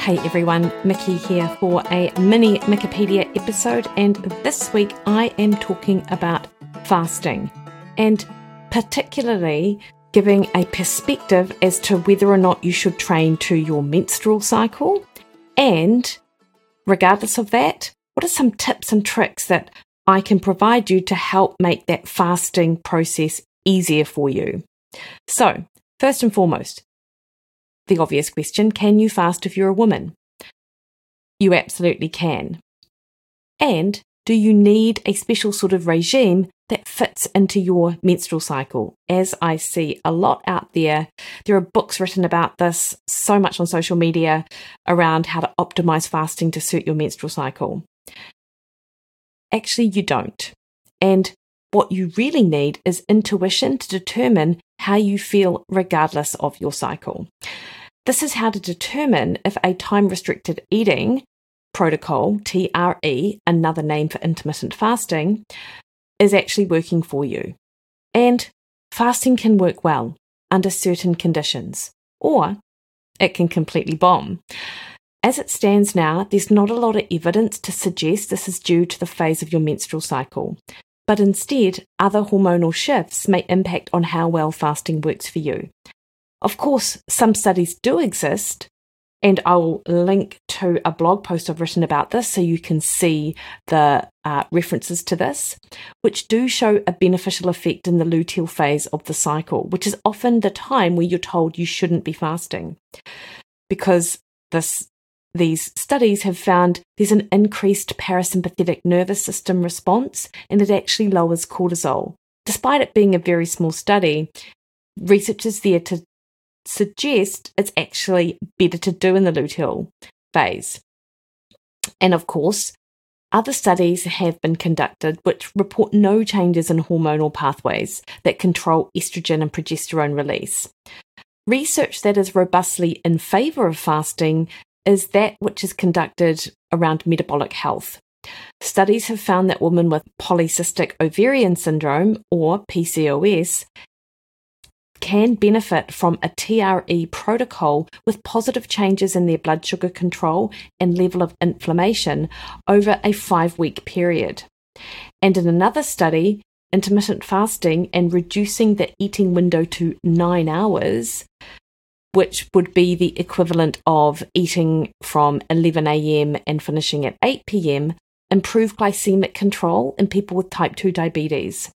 Hey everyone, Mikki here for a mini Mikkipedia episode, and this week I am talking about fasting and particularly giving a perspective as to whether or not you should train to your menstrual cycle. And regardless of that, what are some tips and tricks that I can provide you to help make that fasting process easier for you? So, first and foremost, the obvious question can you fast if you're a woman? You absolutely can. And do you need a special sort of regime that fits into your menstrual cycle? As I see a lot out there, there are books written about this, so much on social media around how to optimize fasting to suit your menstrual cycle. Actually, you don't. And what you really need is intuition to determine how you feel regardless of your cycle. This is how to determine if a time restricted eating protocol, TRE, another name for intermittent fasting, is actually working for you. And fasting can work well under certain conditions, or it can completely bomb. As it stands now, there's not a lot of evidence to suggest this is due to the phase of your menstrual cycle, but instead, other hormonal shifts may impact on how well fasting works for you. Of course, some studies do exist, and I'll link to a blog post I've written about this so you can see the uh, references to this, which do show a beneficial effect in the luteal phase of the cycle, which is often the time where you're told you shouldn't be fasting. Because this these studies have found there's an increased parasympathetic nervous system response and it actually lowers cortisol. Despite it being a very small study, researchers there to suggest it's actually better to do in the luteal phase. And of course, other studies have been conducted which report no changes in hormonal pathways that control estrogen and progesterone release. Research that is robustly in favour of fasting is that which is conducted around metabolic health. Studies have found that women with polycystic ovarian syndrome, or PCOS, can benefit from a TRE protocol with positive changes in their blood sugar control and level of inflammation over a five week period. And in another study, intermittent fasting and reducing the eating window to nine hours, which would be the equivalent of eating from 11 a.m. and finishing at 8 p.m., improve glycemic control in people with type 2 diabetes.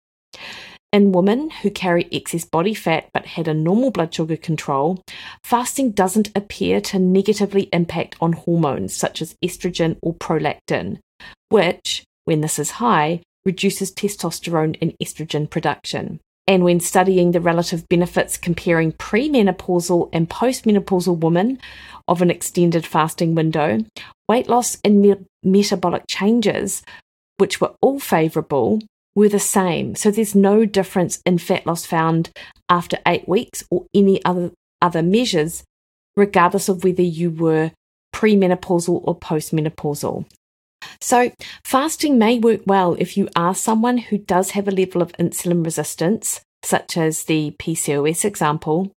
In women who carry excess body fat but had a normal blood sugar control, fasting doesn't appear to negatively impact on hormones such as estrogen or prolactin, which, when this is high, reduces testosterone and estrogen production. And when studying the relative benefits comparing premenopausal and postmenopausal women of an extended fasting window, weight loss and me- metabolic changes, which were all favourable, were the same. So there's no difference in fat loss found after eight weeks or any other, other measures, regardless of whether you were premenopausal or postmenopausal. So, fasting may work well if you are someone who does have a level of insulin resistance, such as the PCOS example,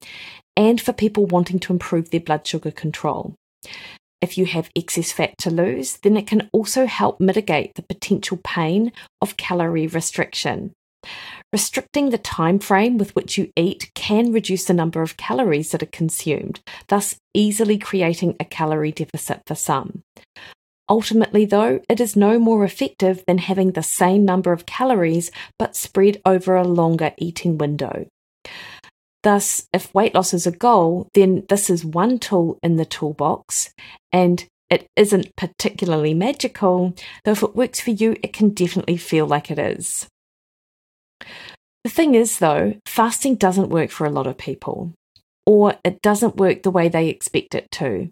and for people wanting to improve their blood sugar control. If you have excess fat to lose, then it can also help mitigate the potential pain of calorie restriction. Restricting the time frame with which you eat can reduce the number of calories that are consumed, thus easily creating a calorie deficit for some. Ultimately, though, it is no more effective than having the same number of calories but spread over a longer eating window. Thus, if weight loss is a goal, then this is one tool in the toolbox, and it isn't particularly magical, though if it works for you, it can definitely feel like it is. The thing is, though, fasting doesn't work for a lot of people, or it doesn't work the way they expect it to.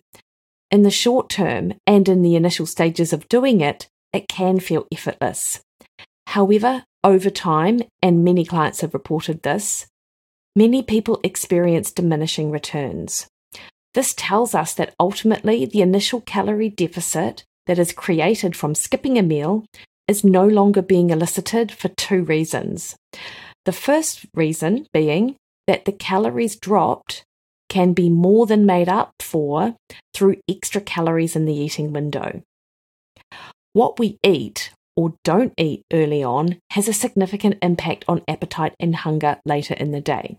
In the short term and in the initial stages of doing it, it can feel effortless. However, over time, and many clients have reported this, many people experience diminishing returns. This tells us that ultimately the initial calorie deficit that is created from skipping a meal is no longer being elicited for two reasons. The first reason being that the calories dropped can be more than made up for through extra calories in the eating window. What we eat or don't eat early on has a significant impact on appetite and hunger later in the day,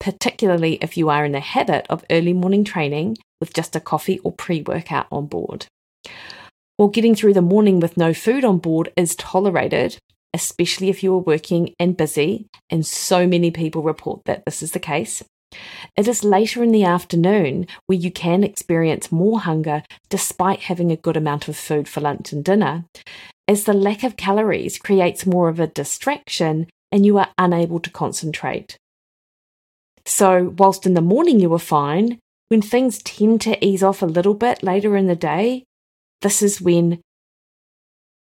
particularly if you are in the habit of early morning training with just a coffee or pre workout on board. While getting through the morning with no food on board is tolerated, especially if you are working and busy, and so many people report that this is the case. It is later in the afternoon where you can experience more hunger despite having a good amount of food for lunch and dinner, as the lack of calories creates more of a distraction and you are unable to concentrate. So, whilst in the morning you are fine, when things tend to ease off a little bit later in the day, this is when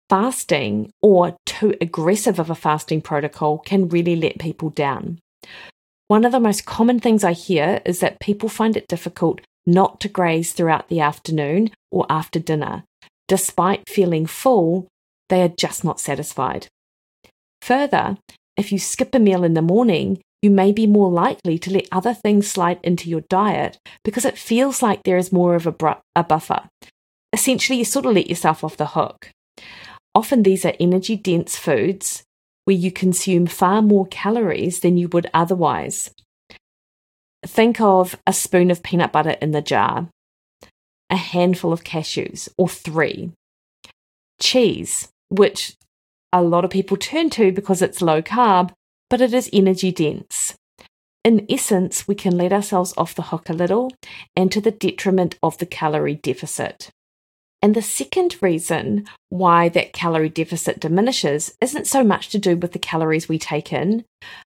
fasting or too aggressive of a fasting protocol can really let people down. One of the most common things I hear is that people find it difficult not to graze throughout the afternoon or after dinner. Despite feeling full, they are just not satisfied. Further, if you skip a meal in the morning, you may be more likely to let other things slide into your diet because it feels like there is more of a, br- a buffer. Essentially, you sort of let yourself off the hook. Often these are energy dense foods where you consume far more calories than you would otherwise. Think of a spoon of peanut butter in the jar, a handful of cashews, or three. Cheese, which a lot of people turn to because it's low carb, but it is energy dense. In essence, we can let ourselves off the hook a little and to the detriment of the calorie deficit. And the second reason why that calorie deficit diminishes isn't so much to do with the calories we take in,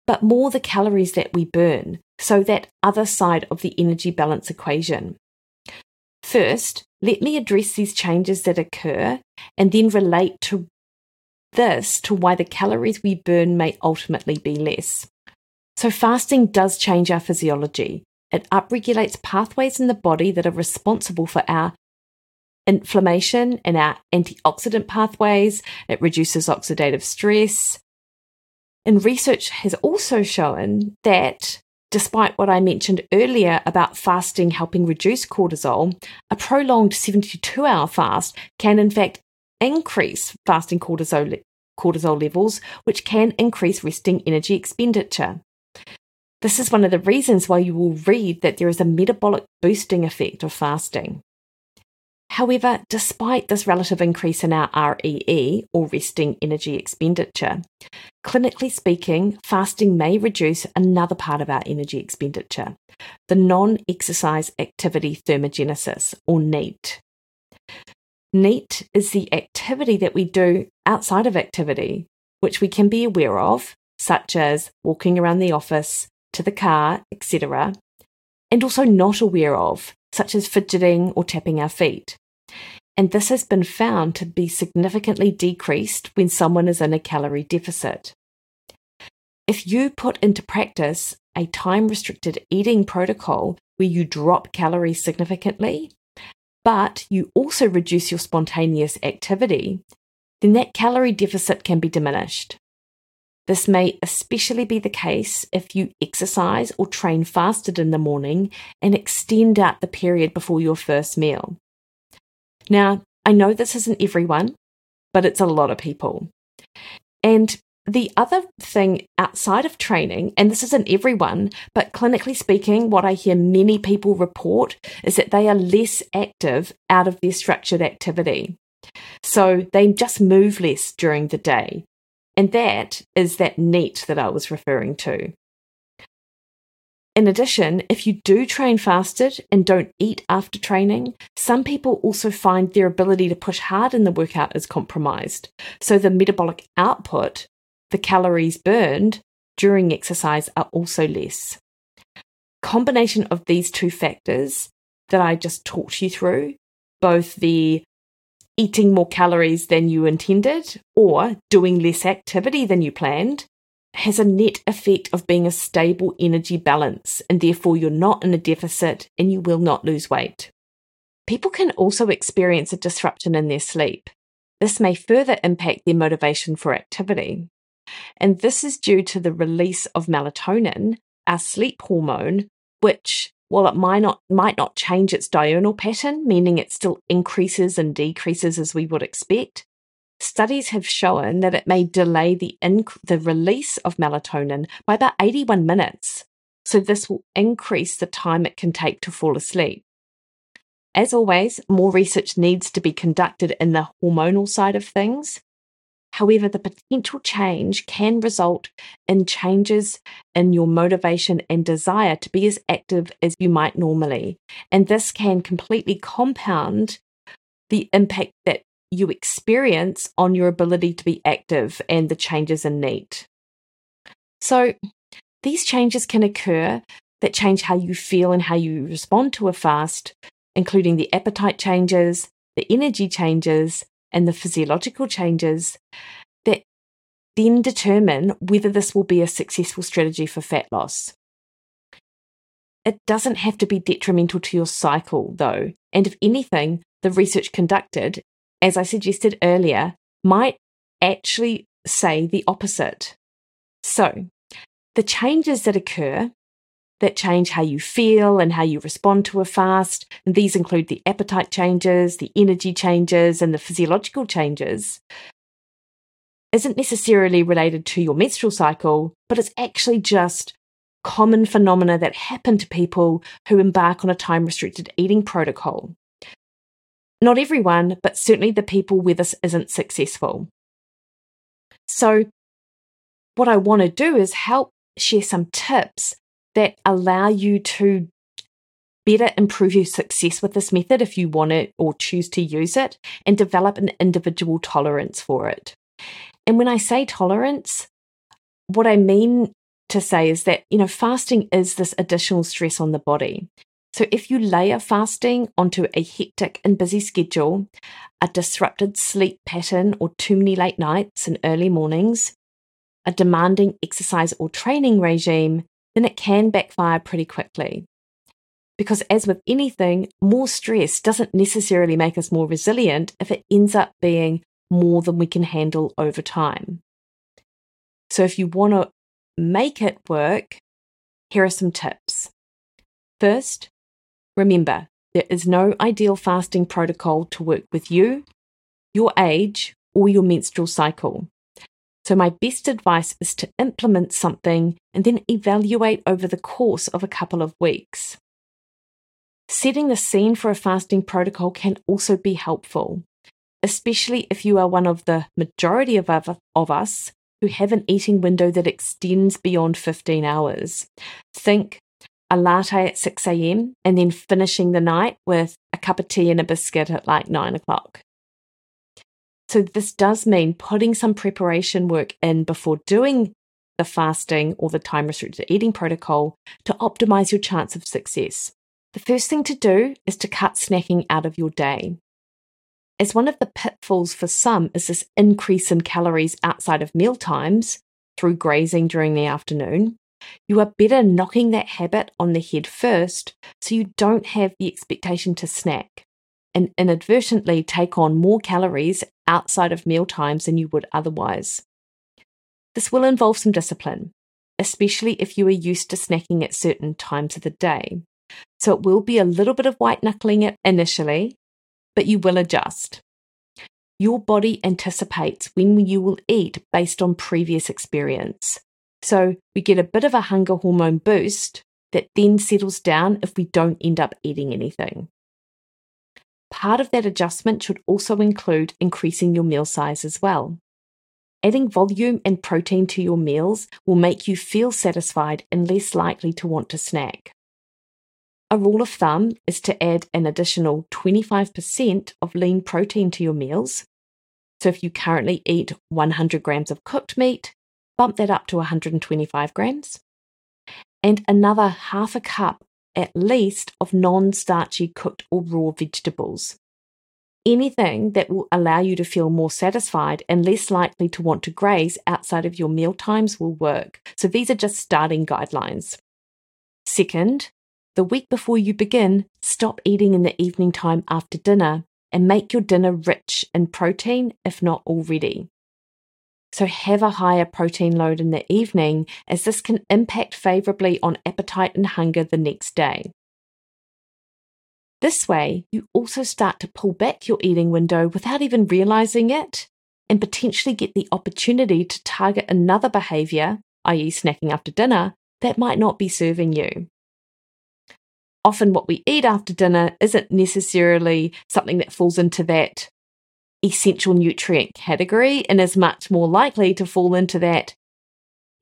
but more the calories that we burn. So, that other side of the energy balance equation. First, let me address these changes that occur and then relate to this to why the calories we burn may ultimately be less. So, fasting does change our physiology. It upregulates pathways in the body that are responsible for our inflammation and our antioxidant pathways, it reduces oxidative stress. And research has also shown that despite what I mentioned earlier about fasting helping reduce cortisol, a prolonged 72 hour fast can in fact increase fasting cortisol, cortisol levels, which can increase resting energy expenditure. This is one of the reasons why you will read that there is a metabolic boosting effect of fasting. However, despite this relative increase in our REE, or resting energy expenditure, clinically speaking, fasting may reduce another part of our energy expenditure, the non exercise activity thermogenesis, or NEAT. NEAT is the activity that we do outside of activity, which we can be aware of, such as walking around the office, to the car, etc., and also not aware of, such as fidgeting or tapping our feet. And this has been found to be significantly decreased when someone is in a calorie deficit. If you put into practice a time restricted eating protocol where you drop calories significantly, but you also reduce your spontaneous activity, then that calorie deficit can be diminished. This may especially be the case if you exercise or train fasted in the morning and extend out the period before your first meal. Now, I know this isn't everyone, but it's a lot of people. And the other thing outside of training, and this isn't everyone, but clinically speaking, what I hear many people report is that they are less active out of their structured activity. So they just move less during the day. And that is that NEAT that I was referring to. In addition, if you do train fasted and don't eat after training, some people also find their ability to push hard in the workout is compromised. So the metabolic output, the calories burned during exercise, are also less. Combination of these two factors that I just talked you through, both the eating more calories than you intended or doing less activity than you planned has a net effect of being a stable energy balance, and therefore you're not in a deficit and you will not lose weight. People can also experience a disruption in their sleep. This may further impact their motivation for activity. And this is due to the release of melatonin, our sleep hormone, which while it might not might not change its diurnal pattern, meaning it still increases and decreases as we would expect, studies have shown that it may delay the inc- the release of melatonin by about 81 minutes. So this will increase the time it can take to fall asleep. As always, more research needs to be conducted in the hormonal side of things. However, the potential change can result in changes in your motivation and desire to be as active as you might normally. And this can completely compound the impact that you experience on your ability to be active and the changes in NEAT. So, these changes can occur that change how you feel and how you respond to a fast, including the appetite changes, the energy changes, and the physiological changes that then determine whether this will be a successful strategy for fat loss. It doesn't have to be detrimental to your cycle, though, and if anything, the research conducted, as I suggested earlier, might actually say the opposite. So, the changes that occur that change how you feel and how you respond to a fast. And these include the appetite changes, the energy changes, and the physiological changes. Isn't necessarily related to your menstrual cycle, but it's actually just common phenomena that happen to people who embark on a time restricted eating protocol. Not everyone, but certainly the people where this isn't successful. So, what I want to do is help share some tips that allow you to better improve your success with this method if you want it or choose to use it and develop an individual tolerance for it. And when I say tolerance, what I mean to say is that, you know, fasting is this additional stress on the body. So if you layer fasting onto a hectic and busy schedule, a disrupted sleep pattern or too many late nights and early mornings, a demanding exercise or training regime, then it can backfire pretty quickly. Because, as with anything, more stress doesn't necessarily make us more resilient if it ends up being more than we can handle over time. So, if you want to make it work, here are some tips. First, remember there is no ideal fasting protocol to work with you, your age, or your menstrual cycle. So, my best advice is to implement something and then evaluate over the course of a couple of weeks. Setting the scene for a fasting protocol can also be helpful, especially if you are one of the majority of, of us who have an eating window that extends beyond 15 hours. Think a latte at 6 a.m. and then finishing the night with a cup of tea and a biscuit at like 9 o'clock. So, this does mean putting some preparation work in before doing the fasting or the time restricted eating protocol to optimize your chance of success. The first thing to do is to cut snacking out of your day. As one of the pitfalls for some is this increase in calories outside of meal times through grazing during the afternoon, you are better knocking that habit on the head first so you don't have the expectation to snack and inadvertently take on more calories outside of meal times than you would otherwise. This will involve some discipline, especially if you are used to snacking at certain times of the day. So it will be a little bit of white knuckling it initially, but you will adjust. Your body anticipates when you will eat based on previous experience. So we get a bit of a hunger hormone boost that then settles down if we don't end up eating anything. Part of that adjustment should also include increasing your meal size as well. Adding volume and protein to your meals will make you feel satisfied and less likely to want to snack. A rule of thumb is to add an additional 25% of lean protein to your meals. So if you currently eat 100 grams of cooked meat, bump that up to 125 grams. And another half a cup at least of non starchy cooked or raw vegetables. Anything that will allow you to feel more satisfied and less likely to want to graze outside of your meal times will work. So these are just starting guidelines. Second, the week before you begin, stop eating in the evening time after dinner and make your dinner rich in protein if not already. So, have a higher protein load in the evening, as this can impact favorably on appetite and hunger the next day. This way, you also start to pull back your eating window without even realizing it and potentially get the opportunity to target another behavior, i.e., snacking after dinner, that might not be serving you. Often, what we eat after dinner isn't necessarily something that falls into that essential nutrient category and is much more likely to fall into that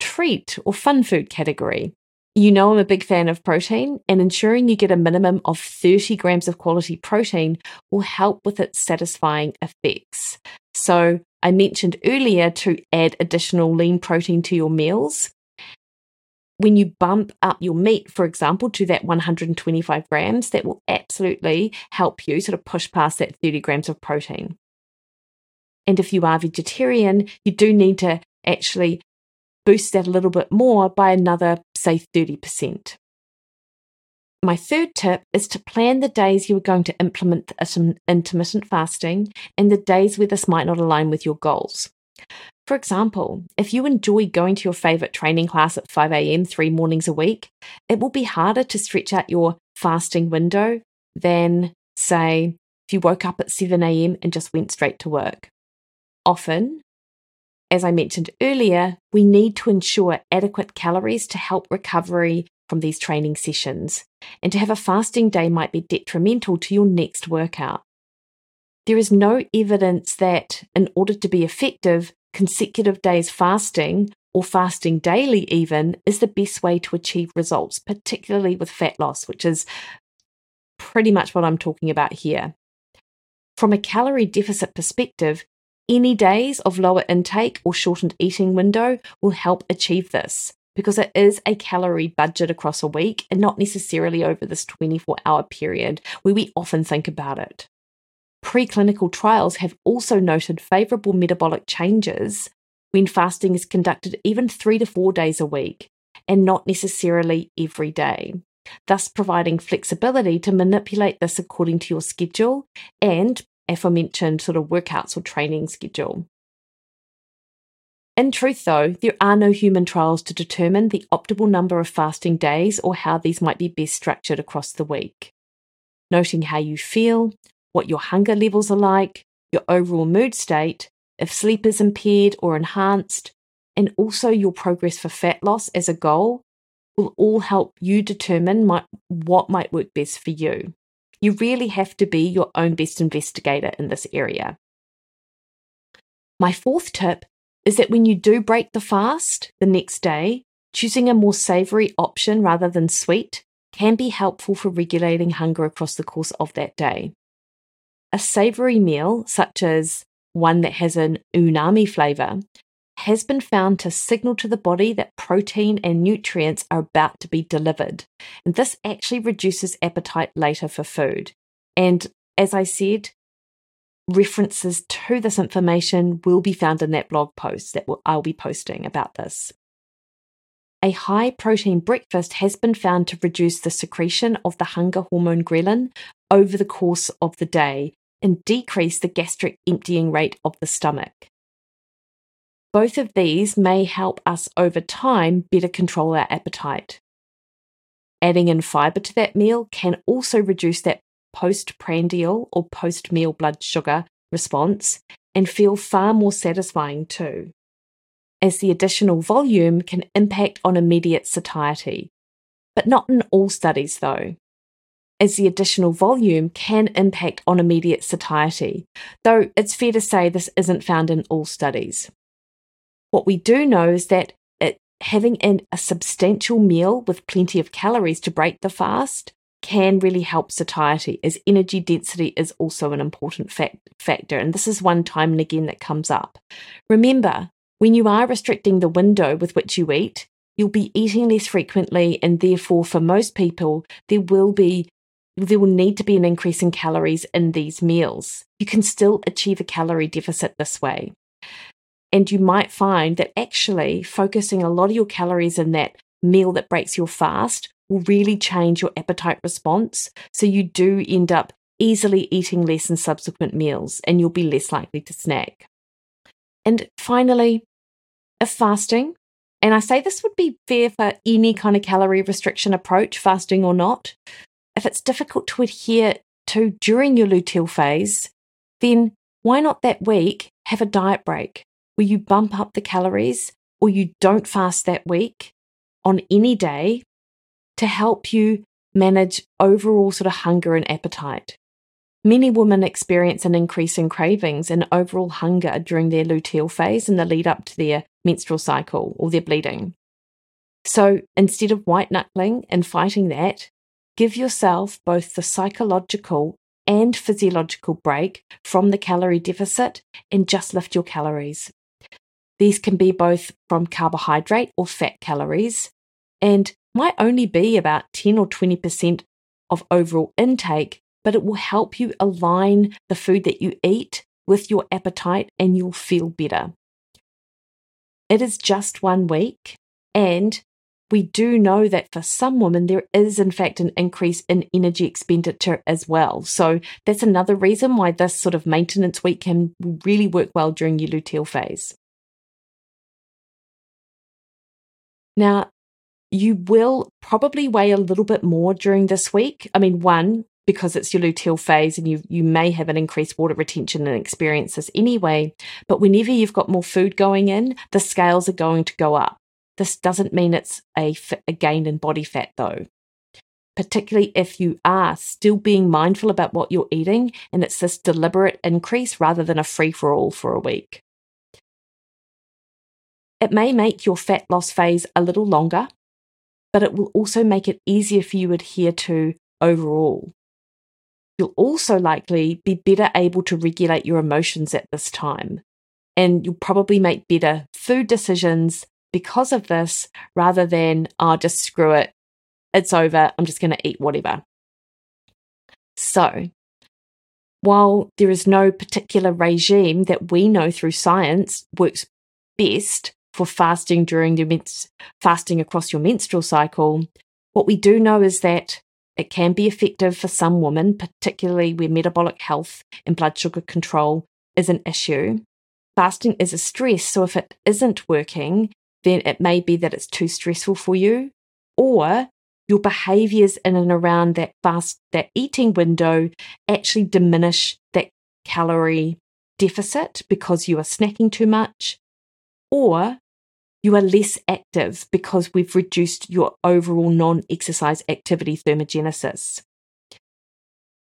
treat or fun food category. You know, I'm a big fan of protein, and ensuring you get a minimum of 30 grams of quality protein will help with its satisfying effects. So, I mentioned earlier to add additional lean protein to your meals. When you bump up your meat, for example, to that 125 grams, that will absolutely help you sort of push past that 30 grams of protein. And if you are vegetarian, you do need to actually boost that a little bit more by another, say, 30%. My third tip is to plan the days you are going to implement intermittent fasting and the days where this might not align with your goals. For example, if you enjoy going to your favorite training class at 5 a.m. three mornings a week, it will be harder to stretch out your fasting window than, say, if you woke up at 7 a.m. and just went straight to work. Often, as I mentioned earlier, we need to ensure adequate calories to help recovery from these training sessions, and to have a fasting day might be detrimental to your next workout. There is no evidence that, in order to be effective, consecutive days fasting or fasting daily, even, is the best way to achieve results, particularly with fat loss, which is pretty much what I'm talking about here. From a calorie deficit perspective, any days of lower intake or shortened eating window will help achieve this because it is a calorie budget across a week and not necessarily over this 24 hour period where we often think about it. Preclinical trials have also noted favorable metabolic changes when fasting is conducted even three to four days a week and not necessarily every day, thus providing flexibility to manipulate this according to your schedule and aforementioned sort of workouts or training schedule. In truth, though, there are no human trials to determine the optimal number of fasting days or how these might be best structured across the week. Noting how you feel, what your hunger levels are like, your overall mood state, if sleep is impaired or enhanced, and also your progress for fat loss as a goal will all help you determine my, what might work best for you. You really have to be your own best investigator in this area. My fourth tip is that when you do break the fast the next day, choosing a more savory option rather than sweet can be helpful for regulating hunger across the course of that day. A savory meal, such as one that has an umami flavor, has been found to signal to the body that protein and nutrients are about to be delivered. And this actually reduces appetite later for food. And as I said, references to this information will be found in that blog post that I'll be posting about this. A high protein breakfast has been found to reduce the secretion of the hunger hormone ghrelin over the course of the day and decrease the gastric emptying rate of the stomach. Both of these may help us over time better control our appetite. Adding in fiber to that meal can also reduce that postprandial or post meal blood sugar response and feel far more satisfying too, as the additional volume can impact on immediate satiety. But not in all studies, though, as the additional volume can impact on immediate satiety, though it's fair to say this isn't found in all studies. What we do know is that it, having an, a substantial meal with plenty of calories to break the fast can really help satiety, as energy density is also an important fact, factor. And this is one time and again that comes up. Remember, when you are restricting the window with which you eat, you'll be eating less frequently, and therefore, for most people, there will be there will need to be an increase in calories in these meals. You can still achieve a calorie deficit this way. And you might find that actually focusing a lot of your calories in that meal that breaks your fast will really change your appetite response. So you do end up easily eating less in subsequent meals and you'll be less likely to snack. And finally, if fasting, and I say this would be fair for any kind of calorie restriction approach, fasting or not, if it's difficult to adhere to during your luteal phase, then why not that week have a diet break where you bump up the calories or you don't fast that week on any day to help you manage overall sort of hunger and appetite. Many women experience an increase in cravings and overall hunger during their luteal phase in the lead up to their menstrual cycle or their bleeding. So instead of white knuckling and fighting that, give yourself both the psychological and physiological break from the calorie deficit and just lift your calories. These can be both from carbohydrate or fat calories and might only be about 10 or 20% of overall intake, but it will help you align the food that you eat with your appetite and you'll feel better. It is just one week, and we do know that for some women, there is in fact an increase in energy expenditure as well. So that's another reason why this sort of maintenance week can really work well during your luteal phase. Now, you will probably weigh a little bit more during this week. I mean, one, because it's your luteal phase and you you may have an increased water retention and experience this anyway. But whenever you've got more food going in, the scales are going to go up. This doesn't mean it's a, a gain in body fat though. Particularly if you are still being mindful about what you're eating and it's this deliberate increase rather than a free for all for a week. It may make your fat loss phase a little longer, but it will also make it easier for you to adhere to overall. You'll also likely be better able to regulate your emotions at this time. And you'll probably make better food decisions because of this rather than, oh, just screw it. It's over. I'm just going to eat whatever. So, while there is no particular regime that we know through science works best for fasting during mens- fasting across your menstrual cycle, what we do know is that it can be effective for some women, particularly where metabolic health and blood sugar control is an issue. Fasting is a stress, so if it isn't working, then it may be that it's too stressful for you, or your behaviors in and around that fast, that eating window actually diminish that calorie deficit because you are snacking too much, or you are less active because we've reduced your overall non exercise activity thermogenesis.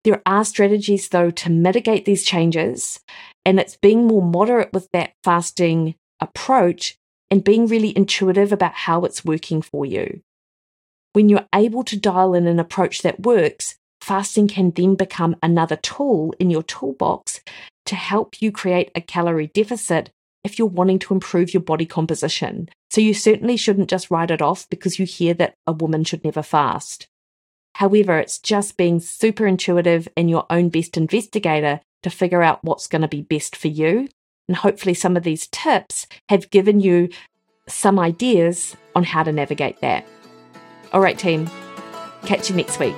There are strategies, though, to mitigate these changes, and it's being more moderate with that fasting approach and being really intuitive about how it's working for you. When you're able to dial in an approach that works, fasting can then become another tool in your toolbox to help you create a calorie deficit if you're wanting to improve your body composition. So you certainly shouldn't just write it off because you hear that a woman should never fast. However, it's just being super intuitive and your own best investigator to figure out what's going to be best for you. And hopefully, some of these tips have given you some ideas on how to navigate that. All right, team, catch you next week.